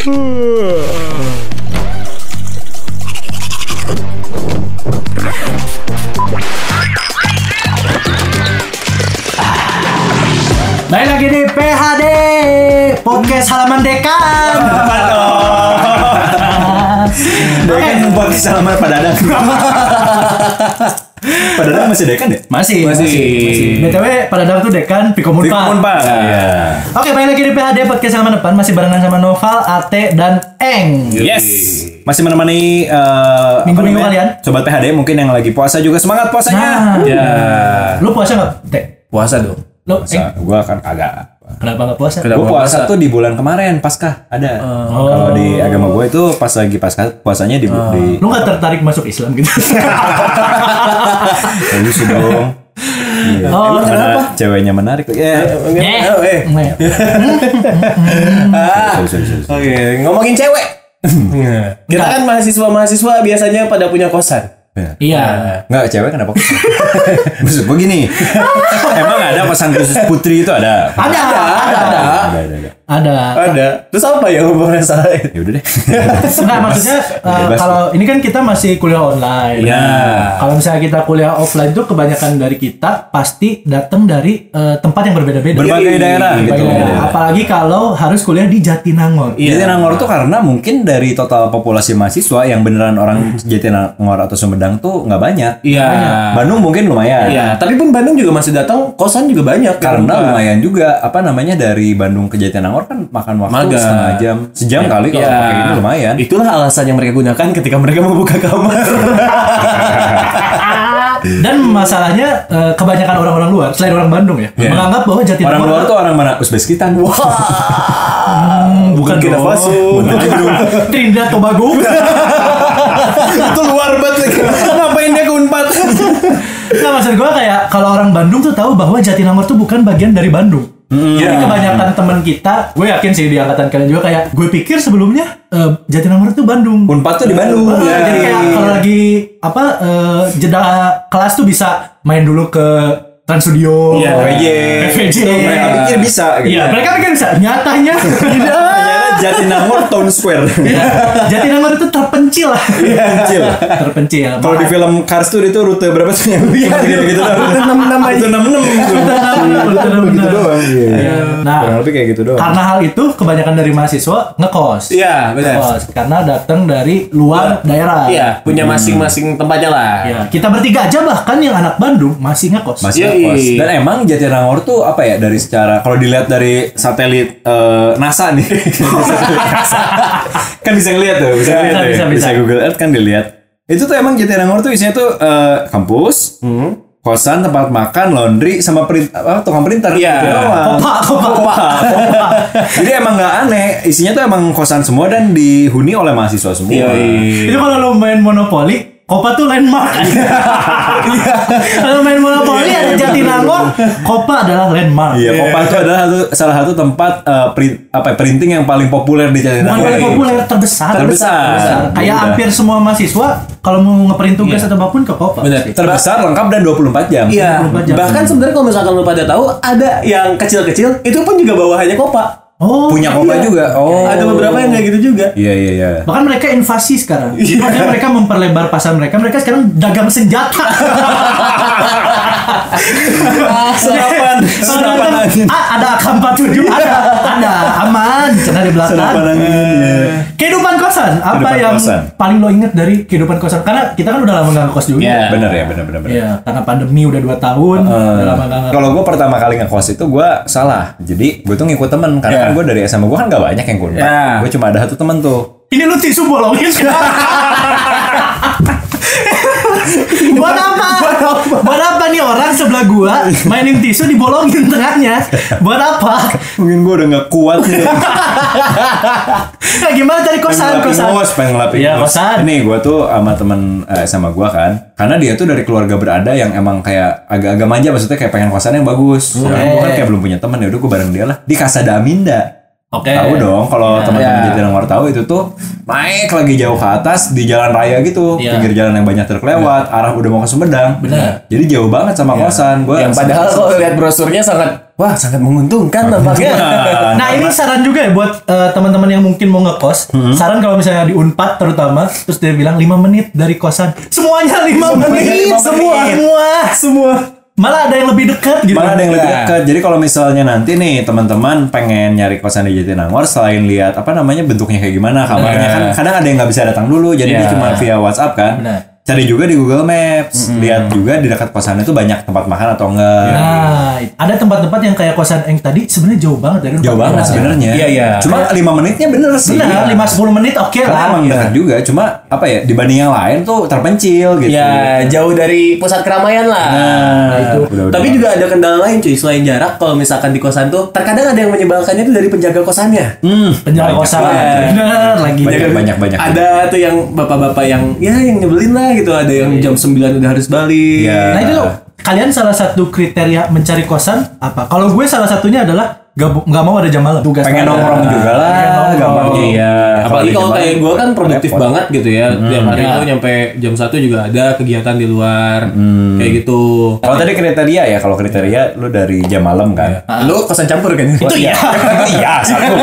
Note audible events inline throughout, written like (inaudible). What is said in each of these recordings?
Baik lagi di PHD Podcast halaman dekan. Dekan buat salaman pada Dadang. (laughs) Pada Dadang masih dekan ya? Masih, Masih. masih. BTW pada dalam tuh dekan Piko Di Munpa. Pak. Iya. Oke, balik lagi di PHD Podcast halaman depan masih barengan sama Noval, Ate dan Eng. Yes. Masih menemani eh, Minggu-minggu kalian? Sobat PHD mungkin yang lagi puasa juga semangat puasanya. Nah, Ya. lu puasa nggak? Teh. Puasa dong. Lu, Eng, Puasa. Gua kan agak kenapa nggak puasa? Kenapa? Gue puasa puasa. tuh di bulan kemarin Paskah ada. Oh. Kalau di agama gue itu pas lagi Paskah puasanya di di Lu nggak tertarik masuk Islam gitu? Ya, lucu dong. Iya. Oh, Emang kenapa? ceweknya menarik. Ya. Eh, Oh. (laughs) Oke, ngomongin cewek. (laughs) Kita kan mahasiswa-mahasiswa biasanya pada punya kosan. Ya. Iya. Enggak, cewek kenapa? (laughs) Maksud gue gini. Emang ada pesan khusus putri itu ada? Ada, ada, ada. Ada, ada, ada. Ada. Ada. Terus apa yang hubungannya salah? Ya udah deh. (laughs) Enggak maksudnya uh, kalau ini kan kita masih kuliah online. Iya. Kalau misalnya kita kuliah offline tuh kebanyakan dari kita pasti datang dari uh, tempat yang berbeda-beda. Berbagai daerah Berbagai gitu. daerah. Apalagi kalau harus kuliah di Jatinangor. Jadi Jatinangor tuh karena mungkin dari total populasi mahasiswa yang beneran orang Jatinangor atau Sumedang tuh nggak banyak. Iya. Bandung mungkin lumayan. Iya, tapi pun Bandung juga masih datang, kosan juga banyak. Karena Kan? lumayan juga apa namanya dari Bandung ke Jatinangor kan makan waktu Magang. setengah jam, sejam kali kalau Iya. pakai ini lumayan. Itulah alasan yang mereka gunakan ketika mereka membuka kamar. (laughs) Dan masalahnya uh, kebanyakan orang-orang luar selain orang Bandung ya Iya. menganggap bahwa Jatinangor Orang luar tuh orang mana? Uzbekistan. (laughs) Hmm, bukan dong. Faso. Trinidad Tobago. (laughs) itu luar banget. Ngapain dia ke Unpad? Nah maksud gue kayak kalau orang Bandung tuh tahu bahwa Jatinangor tuh bukan bagian dari Bandung. Jadi kebanyakan teman kita, gue yakin sih di angkatan kalian juga kayak gue pikir sebelumnya eh, Jatinangor tuh Bandung. Unpad tuh di Bandung. Ah, Ya. Jadi kayak kalau lagi apa eh, jeda kelas tuh bisa main dulu ke Trans Studio, Iya. PJ. PVJ. Mereka pikir bisa gitu. Iya, mereka pikir bisa. Nyatanya (laughs) tidak. Jatinangor Town Square. Iya. (laughs) Jatinangor itu terpencil lah. Kecil. terpencil. Kalau di film Cars tuh itu rute berapa sih yang gitu gitu doang. Rute 66 aja. Rute 66. Gitu doang. Iya. Nah, Kurang lebih kayak gitu doang. Karena hal itu kebanyakan dari mahasiswa ngekos. Iya, benar. Ngekos karena datang dari luar daerah. Iya, punya masing-masing tempatnya lah. Ya, kita bertiga aja bahkan yang anak Bandung masih ngekos. Masih ngekos. Dan emang Jatinangor tuh apa ya dari secara kalau dilihat dari satelit eh, NASA nih. (laughs) kan bisa ngeliat tuh, bisa ngeliat Bisa, tuh ya. bisa, bisa. Google Earth kan dilihat. Itu tuh emang Jatinangor tuh isinya tuh eh, kampus, kosan, tempat makan, laundry sama print apa tukang printer. Iya. Kopa, kopa, kopa, kopa. Jadi emang nggak aneh, isinya tuh emang kosan semua dan dihuni oleh mahasiswa semua. Yoi. Itu kalau lo main monopoli, Kopa tuh landmark. (laughs) kalau main monopoli ada Jatinangor, Kopa adalah landmark. Iya, Kopa itu adalah satu, salah satu tempat eh, print, apa ya, printing yang paling populer di Bukan Jatinangor. paling populer, terbesar. Terbesar. Kayak Iya. hampir semua mahasiswa kalau mau ngeprint tugas atau apa pun ke Kopa. Benar. Terbesar, lengkap dan 24 jam. Iya, 24 jam. bahkan sebenarnya kalau misalkan lu pada tahu ada yang kecil-kecil itu pun juga bawahannya kopa. Oh, Punya Kopa Iya. juga. Oh. Ada beberapa yang kayak gitu juga. Iya, iya, iya. Bahkan mereka invasi sekarang. Maksudnya mereka memperlebar pasar mereka. Mereka sekarang dagang senjata. Senapan, senapan angin. Ah, ada AK-47 ada, ada aman cina di belakang. Senapan angin. iya. Kosan, apa Kehidupan yang kosan. paling lo inget dari kehidupan kosan? Karena kita kan udah lama nggak ngekos juga. Iya. Bener ya, bener, bener, bener. Iya, karena pandemi udah 2 tahun, udah lama nggak ngekos. Kalau gue pertama kali ngekos itu gue salah. Jadi gue tuh ngikut temen karena Iya. kan gue dari SMA gue kan gak banyak yang gue Iya. Gue cuma ada satu temen tuh. Ini lu tisu bolongin (laughs) Buat apa? Buat apa nih orang sebelah gua mainin tisu dibolongin tengahnya? Buat apa? Mungkin gue udah gak kuat nih. (laughs) Nah, (laughs) gimana cari kosan pengen kosan? ngos, pengen ngelapin Iya, ngos. kosan. Ini gue tuh sama temen eh, sama gue kan. Karena dia tuh dari keluarga berada yang emang kayak agak-agak manja. Maksudnya kayak pengen kosan yang bagus. Hmm. Nah, gue kan kayak belum punya temen. Ya udah gue bareng dia lah. Di Kasada Aminda. Oke. Tahu dong kalau teman-teman Iya. Jatinangor tahu itu tuh naik lagi jauh ke atas di jalan raya gitu, Iya. pinggir jalan yang banyak truk lewat, arah udah mau ke Sumedang. Benar. Jadi jauh banget sama kosan. Gua Yang padahal kalau lihat brosurnya sangat Wah, sangat menguntungkan nampaknya. (laughs) Nah ini saran juga ya buat eh, teman-teman yang mungkin mau ngekos. Saran kalau misalnya di Unpad terutama, terus dia bilang 5 menit dari kosan. Semuanya 5 menit, lima semua, menit. semua, semua. Malah ada yang lebih dekat gitu. Malah ada yang lebih Iya. dekat. Jadi kalau misalnya nanti nih teman-teman pengen nyari kosan di Jatinangor selain lihat apa namanya bentuknya kayak gimana, kamarnya kan kadang ada yang nggak bisa datang dulu, jadi dia Iya. cuma via WhatsApp kan. Benar. Cari juga di Google Maps, lihat juga di dekat kosan itu banyak tempat makan atau enggak. Nah, ada tempat-tempat yang kayak kosan yang tadi sebenarnya jauh banget dari Jauh Unpad. banget Iya. sebenarnya. Iya, iya. Cuma lima menitnya bener sih. Benar, 5 10 menit oke Karena lah. emang dekat juga, cuma apa ya dibanding yang lain tuh terpencil gitu. ya, jauh dari pusat keramaian lah. Nah, itu. udah, udah. Tapi juga ada kendala lain cuy selain jarak kalau misalkan di kosan tuh terkadang ada yang menyebalkannya itu dari penjaga kosannya. hmm, Penjaga banyak kosan. Benar lagi. Banyak banyak banyak. Ada tuh yang bapak-bapak yang ya yang nyebelin lah gitu, ada yang jam 9 udah harus balik. Iya. Nah itu loh, kalian salah satu kriteria mencari kosan apa? Kalau gue salah satunya adalah gak, nggak mau ada jam malam. Tugas pengen nongkrong juga lah, Nongkrong. gampangnya iya. Apalagi kalau kayak gue kan produktif repot. banget gitu ya. Tiap hari Ya. itu nyampe jam 1 juga ada kegiatan di luar. Kayak gitu. Kalau tadi kriteria ya, kalau kriteria lu dari jam malam kan. Lu kosan campur kan? Itu iya. (laughs) iya satu.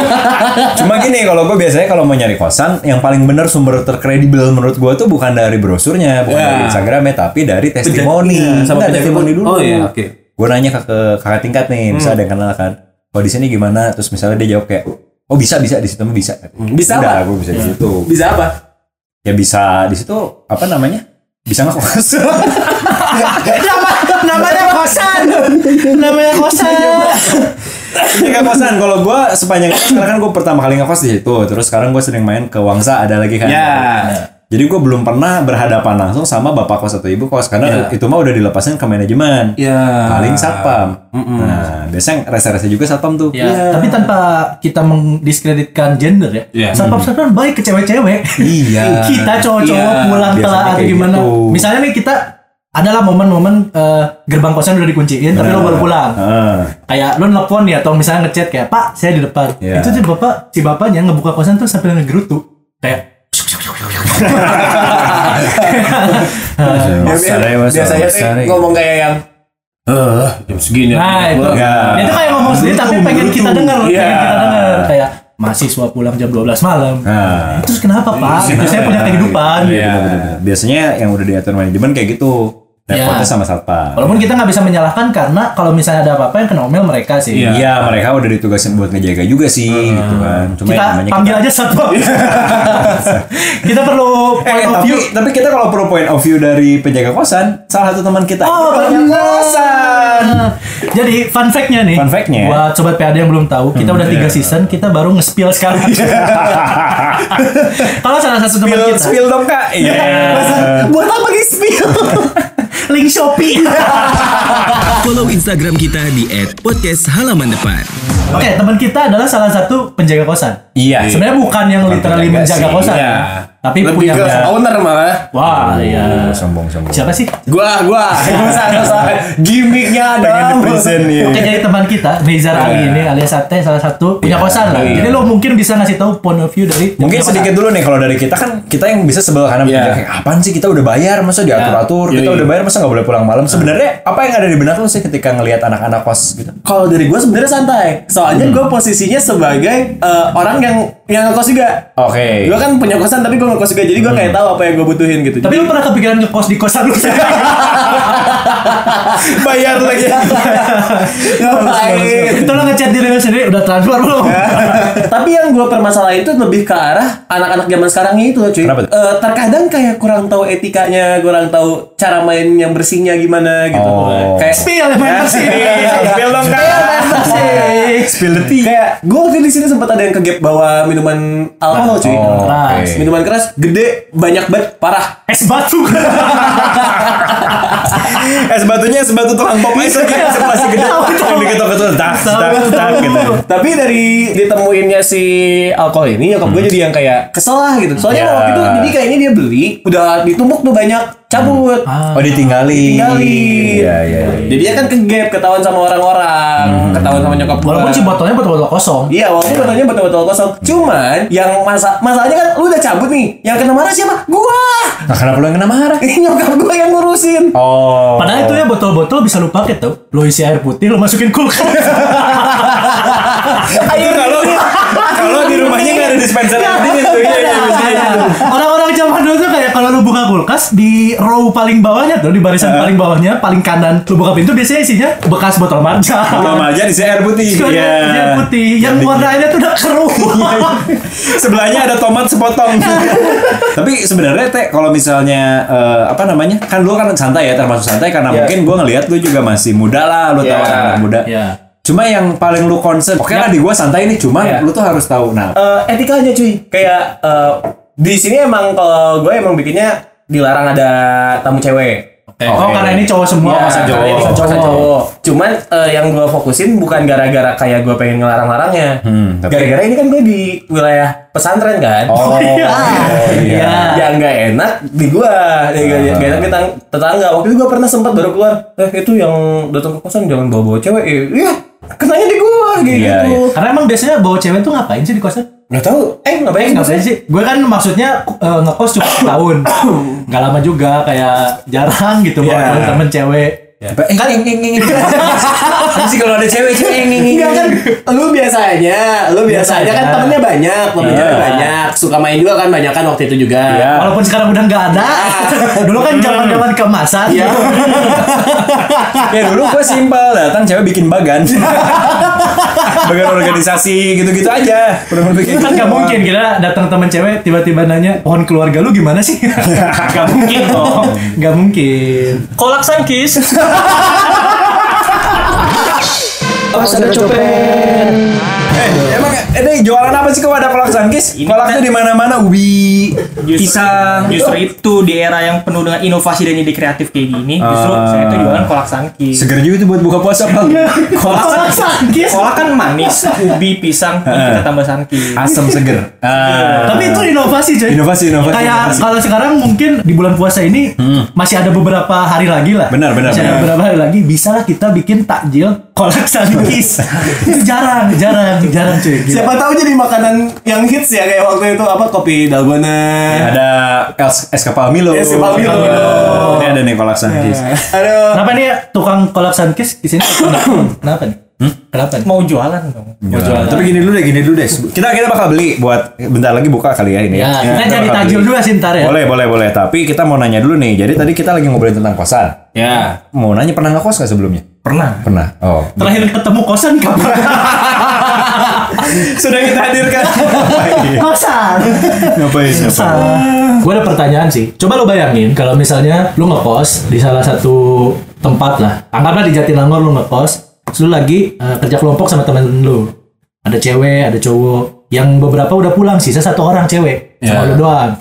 Cuma gini kalau gue biasanya kalau mau nyari kosan, yang paling bener sumber terkredibel menurut gue tuh bukan dari brosurnya, bukan Ya. dari Instagramnya, tapi dari testimoni. Iya, sama testimoni dulu. Oh, iya, oke. Gue nanya ke, kakak tingkat nih, bisa ada yang kenal kan. Oh di sini gimana? Terus misalnya dia jawab kayak, oh bisa bisa di situ mah bisa. Bisa Udah, apa? gue bisa di situ. Bisa apa? Ya bisa di situ apa namanya? Bisa nggak kos? (laughs) Nama, namanya kosan. namanya kosan. Ini nggak kosan. Kalau gue sepanjang sekarang kan gue pertama kali ngekos di situ. Terus sekarang gue sering main ke Wangsa ada lagi kan. Ya. Jadi gue belum pernah berhadapan langsung sama bapak kos atau ibu kos karena itu mah udah dilepasin ke manajemen. Ya. Paling satpam. Nah, biasanya rese-rese juga satpam tuh. Ya, tapi tanpa kita mendiskreditkan gender ya. Iya. Satpam-satpam baik ke cewek-cewek. Iya. (laughs) kita cowok-cowok Iya, pulang telat atau gimana. gitu. Misalnya nih kita adalah momen-momen eh, gerbang kosan udah dikunciin tapi lo baru pulang. Ah. Kayak lo nelpon ya atau misalnya ngechat kayak Pak saya di depan. Iya. Itu si bapak si bapaknya ngebuka kosan tuh sambil ngegerutu kayak Biasanya sare. ngomong kayak yang eh jam segini. Nah itu, Ya. itu kayak ngomong sendiri tapi pengen kita denger, Iya. pengen kita denger kayak mahasiswa pulang jam 12 malam. Nah. Terus kenapa Pak? Itu saya punya kehidupan. Iya. Biasanya yang udah diatur manajemen kayak gitu. Repotnya Iya. sama satpam. Walaupun kita nggak bisa menyalahkan karena kalau misalnya ada apa-apa yang kena omel mereka sih. Iya. Iya, mereka udah ditugasin buat ngejaga juga sih, gitu kan. Cuma Kita panggil kita- aja satpam. (laughs) kita perlu point Eh, of view. tapi kita kalau perlu point of view dari penjaga kosan, salah satu teman kita Oh, penjaga kosan. Jadi fun fact-nya nih. Fun fact-nya. Hmm, Buat sobat PAD yang belum tahu, kita udah tiga iya. season, kita baru nge-spill sekarang. (laughs) Kalau salah satu teman kita, spill dong kak. (laughs) Iya. buat apa di spill? Link Shopee. (laughs) Follow Instagram kita di @podcasthalamandepan. Oke, teman kita adalah salah satu penjaga kosan. Iya. Sebenarnya bukan yang literally penjaga menjaga sih, kosan, iya. Tapi Lebih punya ke owner malah. Wah, iya. Oh, sombong sombong. Siapa sih? Gua, gua. (laughs) Gimiknya ada. Present nih. Oke, jadi teman kita, Nezar Iya. Ali ini alias Sate salah satu punya kosan lah. iya. Jadi lo mungkin bisa ngasih tahu point of view dari Mungkin punya kosan. sedikit dulu nih kalau dari kita kan kita yang bisa sebel karena Iya. kayak apaan sih kita udah bayar masa diatur-atur Iya. kita Yoi. udah bayar masa nggak boleh pulang malam sebenarnya apa yang ada di benak lu sih ketika ngelihat anak-anak kos gitu Kalau dari gua sebenarnya santai. Soalnya gua posisinya sebagai eh, orang yang yang ngekos juga. oke Gua kan punya kosan tapi gua ngekos juga. Jadi gua kayak tahu apa yang gua butuhin gitu. Tapi Jadi- lo pernah kepikiran ngekos di kosan lu (laughs) bayar lagi (laughs) Ngapain? Itu lo ngechat diri lo sendiri udah transfer belum? (laughs) Tapi yang gue permasalahin itu lebih ke arah anak-anak zaman sekarang itu loh cuy. Kenapa tuh? Eh, terkadang kayak kurang tahu etikanya, kurang tahu cara main yang bersihnya gimana gitu. Oh. Kayak Spill main bersih. Spill dong, Kak. Bersih. spill the tea kayak gue waktu di sini sempat ada yang kegap bawa minuman alkohol cuy. Oh, Keras. oke. Minuman keras gede banyak banget parah. Es batu. (laughs) (laughs) es batunya es batu tukang pop es lagi es masih gede yang tak tak tak tahu. gitu Tapi dari ditemuinnya si alkohol ini nyokap gue jadi yang kayak kesel lah gitu. Soalnya Ya. waktu itu jadi kayaknya dia beli udah ditumpuk tuh banyak cabut. oh ditinggalin Ditinggalin. iya iya iya. Jadi dia kan kegap ketahuan sama orang-orang, ketahuan sama nyokap gua. Walaupun si botolnya botol-botol kosong. Iya, walaupun botolnya betul-betul kosong. Cuman yang masa masalahnya kan lu udah cabut nih. Yang kena marah siapa? Gua. Nah, kenapa lo yang kena marah? Nyokap gue yang ngurusin. Oh. Padahal itu ya botol-botol bisa lo pakai tuh. Lo isi air putih, lo masukin kulkas. (laughs) air kalau kalau di rumahnya nggak ada dispenser air lu buka kulkas di row paling bawahnya tuh di barisan Eh. paling bawahnya paling kanan lu buka pintu biasanya isinya bekas botol marja. Belum aja di air putih. Iya. dia putih yang warna airnya tuh udah keruh. (laughs) Sebelahnya ada tomat sepotong. (laughs) Tapi sebenarnya teh kalau misalnya eh, apa namanya? Kan lu kan santai ya termasuk santai karena Iya. mungkin gua ngelihat lu juga masih muda lah, lu tahu Iya. anak muda. Iya. Cuma yang paling lu concern, oke lah di gua santai nih, cuma Iya. lu tuh harus tahu. Nah, Eh, etikanya cuy kayak eh, di sini emang kalau gue emang bikinnya dilarang ada tamu cewek Oh karena ini cowok semua Iya, masa karena ini cowok. kosan cowok. Cuman eh, yang gue fokusin bukan gara-gara kayak gue pengen ngelarang-larangnya. Hmm, tapi- Gara-gara ini kan gue di wilayah pesantren kan. oh, (laughs) iya. iya. Yang nggak enak di gua, ya, nggak nggak enak di tang- tetangga. Waktu itu gua pernah sempat baru keluar, eh itu yang datang ke kosan jangan bawa-bawa cewek. Eh, Iya, kenanya di gua gitu. Iya, iya. Karena emang biasanya bawa cewek tuh ngapain sih di kosan? Nggak tahu. Eh ngapain? Ngapain sih? Gue kan maksudnya eh, ngekos cuma setahun. (coughs) Gak lama juga kayak jarang gitu Iya. bawa temen cewek. Eh, eng, eng, eng, eng. Apa sih (laughs) kalau ada cewek, cewek, eng, eng. Enggak kan, lu biasanya, lu biasanya kan temennya banyak, temennya Iya. banyak, suka main juga kan banyak kan waktu itu juga. Iya. Walaupun sekarang udah nggak ada. (laughs) Dulu kan zaman-zaman keemasan. Iya. (laughs) ya dulu gue simpel datang cewek bikin bagan bagan organisasi gitu-gitu aja bener-bener bikin kan gak mungkin kita datang temen cewek tiba-tiba nanya pohon keluarga lu gimana sih? (laughs) gak mungkin dong. Gak mungkin. Kolak sangkis. (laughs) eh emang ini jualan apa sih kok ada kolak sangkis kolak tuh di mana-mana ubi pisang Justru itu di era yang penuh dengan inovasi dan ide kreatif kayak gini, justru Ah. saya tuh jualan kolak sangkis. seger juga itu buat buka puasa bang (laughs) kolak Kolak sangkis. Kolak kan manis, (laughs) ubi, pisang, kita tambah sangkis. asam seger Ah. Tapi itu inovasi coy. Inovasi, inovasi, Kayak kalau sekarang mungkin di bulan puasa ini masih ada beberapa hari lagi lah. Benar, benar, Masih ada benar. beberapa hari lagi bisa lah kita bikin takjil kolak sangkis. (laughs) itu jarang, jarang, jarang cuy. Gila. Siapa tahu jadi makanan yang hits ya kayak waktu itu apa kopi dalgona. ada es, es kapal Milo Es kapal Milo. ini ada nih kolak sangkis Aduh. Kenapa nih tukang kolak sangkis di sini? (coughs) Kenapa nih? Kenapa nih? Mau jualan dong. Ya, tapi gini dulu deh, gini dulu deh. Kita kita bakal beli buat bentar lagi buka kali ya ini. Ya, kita Kita jadi beli. juga sih ntar ya. Boleh, boleh, boleh. Tapi kita mau nanya dulu nih. Jadi tadi kita lagi ngobrolin tentang kosan. Ya. Mau nanya pernah ngekos gak sebelumnya? Pernah. Pernah. Oh. Terakhir ketemu kosan kapan? (laughs) Sudah kita hadirkan. Kosan. Ngapain? Ngapain? Gue ada pertanyaan sih. Coba lo bayangin kalau misalnya lo ngekos di salah satu tempat lah. Anggaplah di Jatinangor lo ngekos. Terus lo lagi eh, kerja kelompok sama temen lo. Ada cewek, ada cowok. Yang beberapa udah pulang, sisa satu orang cewek. Sama Ya. lo doang.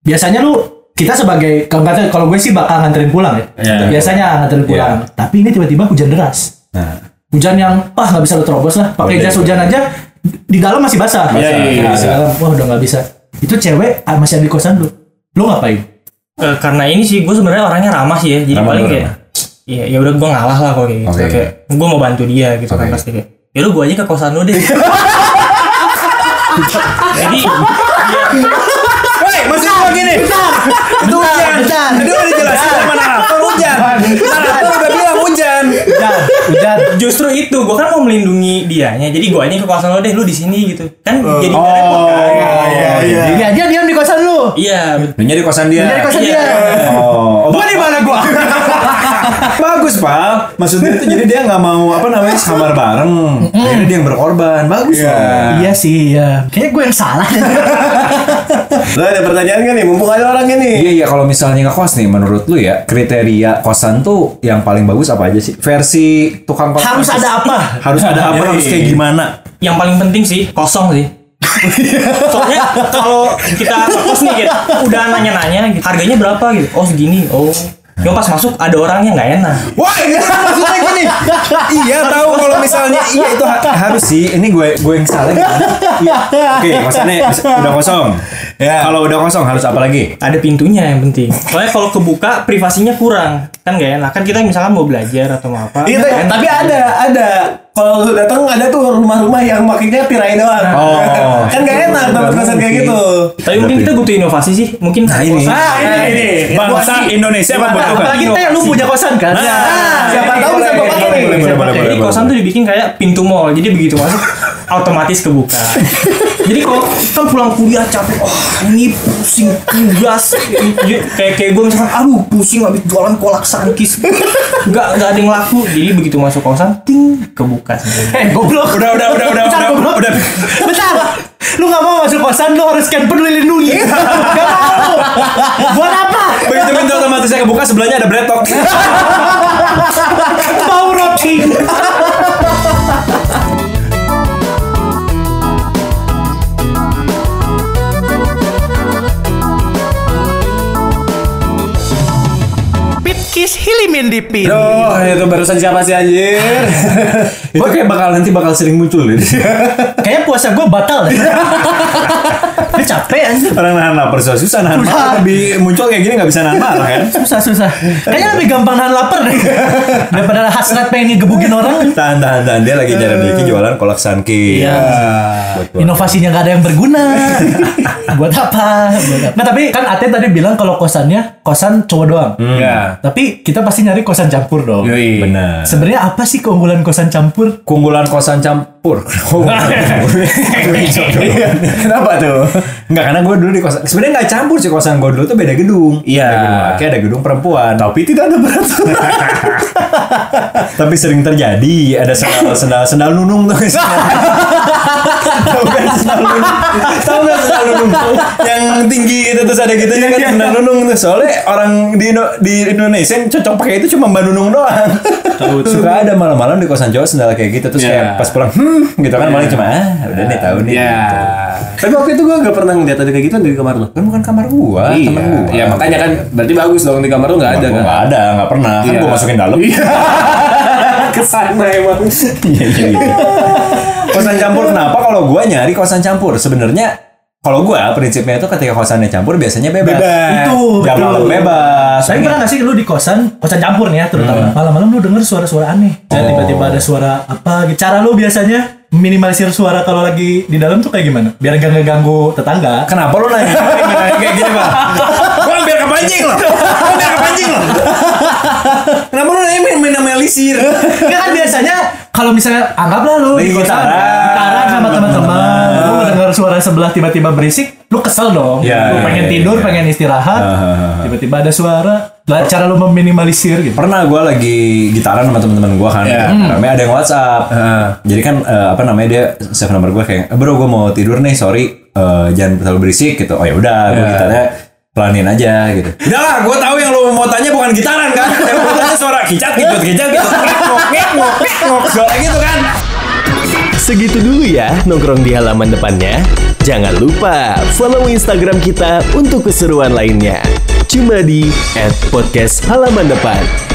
Biasanya lu kita sebagai kalau kata- kalau gue sih bakal nganterin pulang ya. Ya. Biasanya nganterin pulang. Tapi ini tiba-tiba hujan deras. Nah, Hujan yang ah nggak bisa lo terobos lah. Pakai Udah, jas hujan aja di dalam masih basah. Iya, iya, iya, bisa. di dalam wah udah nggak bisa. Itu cewek ah, masih ada di kosan lu. Lu ngapain? Eh, karena ini sih gue sebenarnya orangnya ramah sih ya. Jadi Ramah, paling ramah. kayak Iya, ya udah gue ngalah lah kalau kayak gitu. Oke. Kayak gue mau bantu dia gitu kan Oke. pasti kayak. Ya lu gue aja ke kosan lu deh. (laughs) Jadi Woi, maksud gua gini. Itu hujan. Tadi udah dijelasin sama narator hujan. Narator udah bilang hujan. Hujan, hujan. justru itu gue kan mau melindungi dianya. Jadi gue aja ke kosan lu deh, lu di sini gitu. Kan jadi nggak Oh, repot kan. iya, iya. Ini aja diam di kosan lu. Iya, Lu nyari kosan dia. Nyari kosan Iya. dia. Oh, oh, Gua di mana gua? (laughs) bagus pak. Maksudnya itu jadi dia nggak mau apa namanya kamar bareng. Akhirnya dia yang berkorban. Bagus dong. iya sih, iya. Kayaknya gue yang salah. (laughs) Lo ada pertanyaan kan nih? Mumpung ada orangnya nih. Iya iya kalau misalnya ngekos nih menurut lu ya kriteria kosan tuh yang paling bagus apa aja sih? Versi tukang kos Harus ada apa? Harus ada apa? Iya, harus kayak iya. gimana? yang paling penting sih kosong sih. (laughs) Soalnya kalau kita kos nih gitu, udah nanya-nanya gitu, harganya berapa gitu. Oh segini. Oh. Cuma pas masuk ada orangnya nggak enak. Wah, iya, maksudnya gini. iya, tahu kalau misalnya iya itu ha- harus sih. Ini gue gue yang salah. gitu. Iya. Oke, kosannya bis- (laughs) udah kosong. Ya. Kalau udah kosong harus apa lagi? Ada pintunya yang penting. Soalnya kalau kebuka privasinya kurang. Kan nggak enak. Kan kita misalkan mau belajar atau mau apa. Iya, tapi ada ada kalau lu datang ada tuh rumah-rumah yang makanya tirai doang. Oh. (laughs) kan gak enak dapat kosan kayak gitu. Tapi mungkin kita butuh inovasi sih. Mungkin Nah, ini. Ah, ini ini. Bangsa Indonesia Gimana? membutuhkan. Apalagi teh lu punya kosan kan? Nah, siapa tahu bisa gue pakai Jadi boleh, boleh. kosan tuh dibikin kayak pintu mall. Jadi begitu masuk (laughs) otomatis kebuka. Jadi kalau kan pulang kuliah capek, wah ini pusing tugas. kayak kayak gue misalkan, aduh pusing habis jualan kolak sangkis. Gak gak ada yang laku. Jadi begitu masuk kosan, ting kebuka sendiri. Eh, goblok. Udah, udah, udah, udah, Bentar, udah, goblok. udah. Bentar. Lu gak mau masuk kosan, lu harus scan peduli lindungi. (laughs) Gak mau. Buat apa? Begitu pintu otomatisnya kebuka sebelahnya ada bretok. Bau roti. Hilimin Dipin. Oh, itu barusan siapa sih anjir? (laughs) Itu kayak bakal nanti bakal sering muncul deh. Kayaknya puasa gue batal deh. (laughs) Gue capek anjir. Orang nahan lapar susah, susah nahan Susah. marah. Lebih muncul kayak gini nggak bisa nahan marah kan? Susah susah. Kayaknya lebih gampang nahan lapar deh. Daripada hasrat pengen ngegebukin orang. Tahan, tahan, tahan. Dia lagi jalan diki jualan kolak sanki. Iya. Inovasinya nggak ada yang berguna. (laughs) Buat apa? Buat apa? Nah tapi kan Ate tadi bilang kalau kosannya kosan cowok doang. Ya. Tapi kita pasti nyari kosan campur dong. Yoi. Benar. Sebenarnya apa sih keunggulan kosan campur? Keunggulan kosan campur. Kenapa tuh? Enggak, karena gue dulu di kosan. Sebenarnya nggak campur sih kosan gue dulu tuh beda gedung. Iya. Ada gedung laki, ada gedung perempuan. Tapi tidak ada peraturan. Tapi sering terjadi ada sendal sendal sendal nunung tuh. (laughs) Kan? Tahu kan sendal nunung? Yang tinggi itu terus ada gitu kan sendal nunung tuh. Soalnya orang di di Indonesia yang cocok pakai itu cuma mbak nunung doang. Suka ada malam-malam di kosan Jawa sendal kayak gitu terus Iya. kayak pas pulang hmm gitu kan maling cuma ah udah nih tahu nih. Ya. gitu. Tapi waktu itu gue gak pernah ngeliat ada kayak gitu di kamar lo. Kan bukan kamar gua, Iya. gua. Ya makanya kan berarti bagus dong di kamar lo gak ada kan? nggak ada, nggak pernah. Kan Iya. gua masukin dalam. Iya. (laughs) Ke sana emang. Iya iya iya. (laughs) kosan campur kenapa kalau gua nyari kosan campur? Sebenarnya kalau gua prinsipnya itu ketika kosannya campur biasanya bebas. Itu Jam betul. malam bebas. Tapi pernah gak sih lu di kosan, kosan campur nih ya terutama. Malam-malam lu denger suara-suara aneh. Kayak Oh. tiba-tiba ada suara apa gitu. Cara lu biasanya minimalisir suara kalau lagi di dalam tuh kayak gimana? Biar gak ngeganggu tetangga. Kenapa lu nanya (laughs) kayak gini, Pak? Gua hampir kepancing loh. Gua hampir kepancing loh. (laughs) Kenapa lu nanya minimalisir? Enggak kan biasanya kalau misalnya anggaplah lu di Lagi kosan gitaran. sama teman-teman, lu mendengar suara sebelah tiba-tiba berisik, lu kesel dong. Ya, lu ya, pengen ya, tidur, ya. pengen istirahat, Ah. tiba-tiba ada suara. Lah, Cara lu meminimalisir gitu. Pernah gua lagi gitaran sama teman-teman gua kan. Iya. Namanya ada yang WhatsApp. Jadi kan eh, apa namanya dia save nomor gua kayak, "Eh, "Bro, gua mau tidur nih, sorry. eh, jangan terlalu berisik gitu." Oh ya udah, gua Iya. gitarnya pelanin aja gitu. Udah lah, gua tahu yang lu mau tanya bukan gitaran kan. (laughs) Yang mau tanya suara kicat gitu, kicat gitu. Ngok, ngok, ngok. Suara gitu kan. Segitu dulu ya nongkrong di halaman depannya. Jangan lupa follow Instagram kita untuk keseruan lainnya. Cuma di @podcast halaman depan.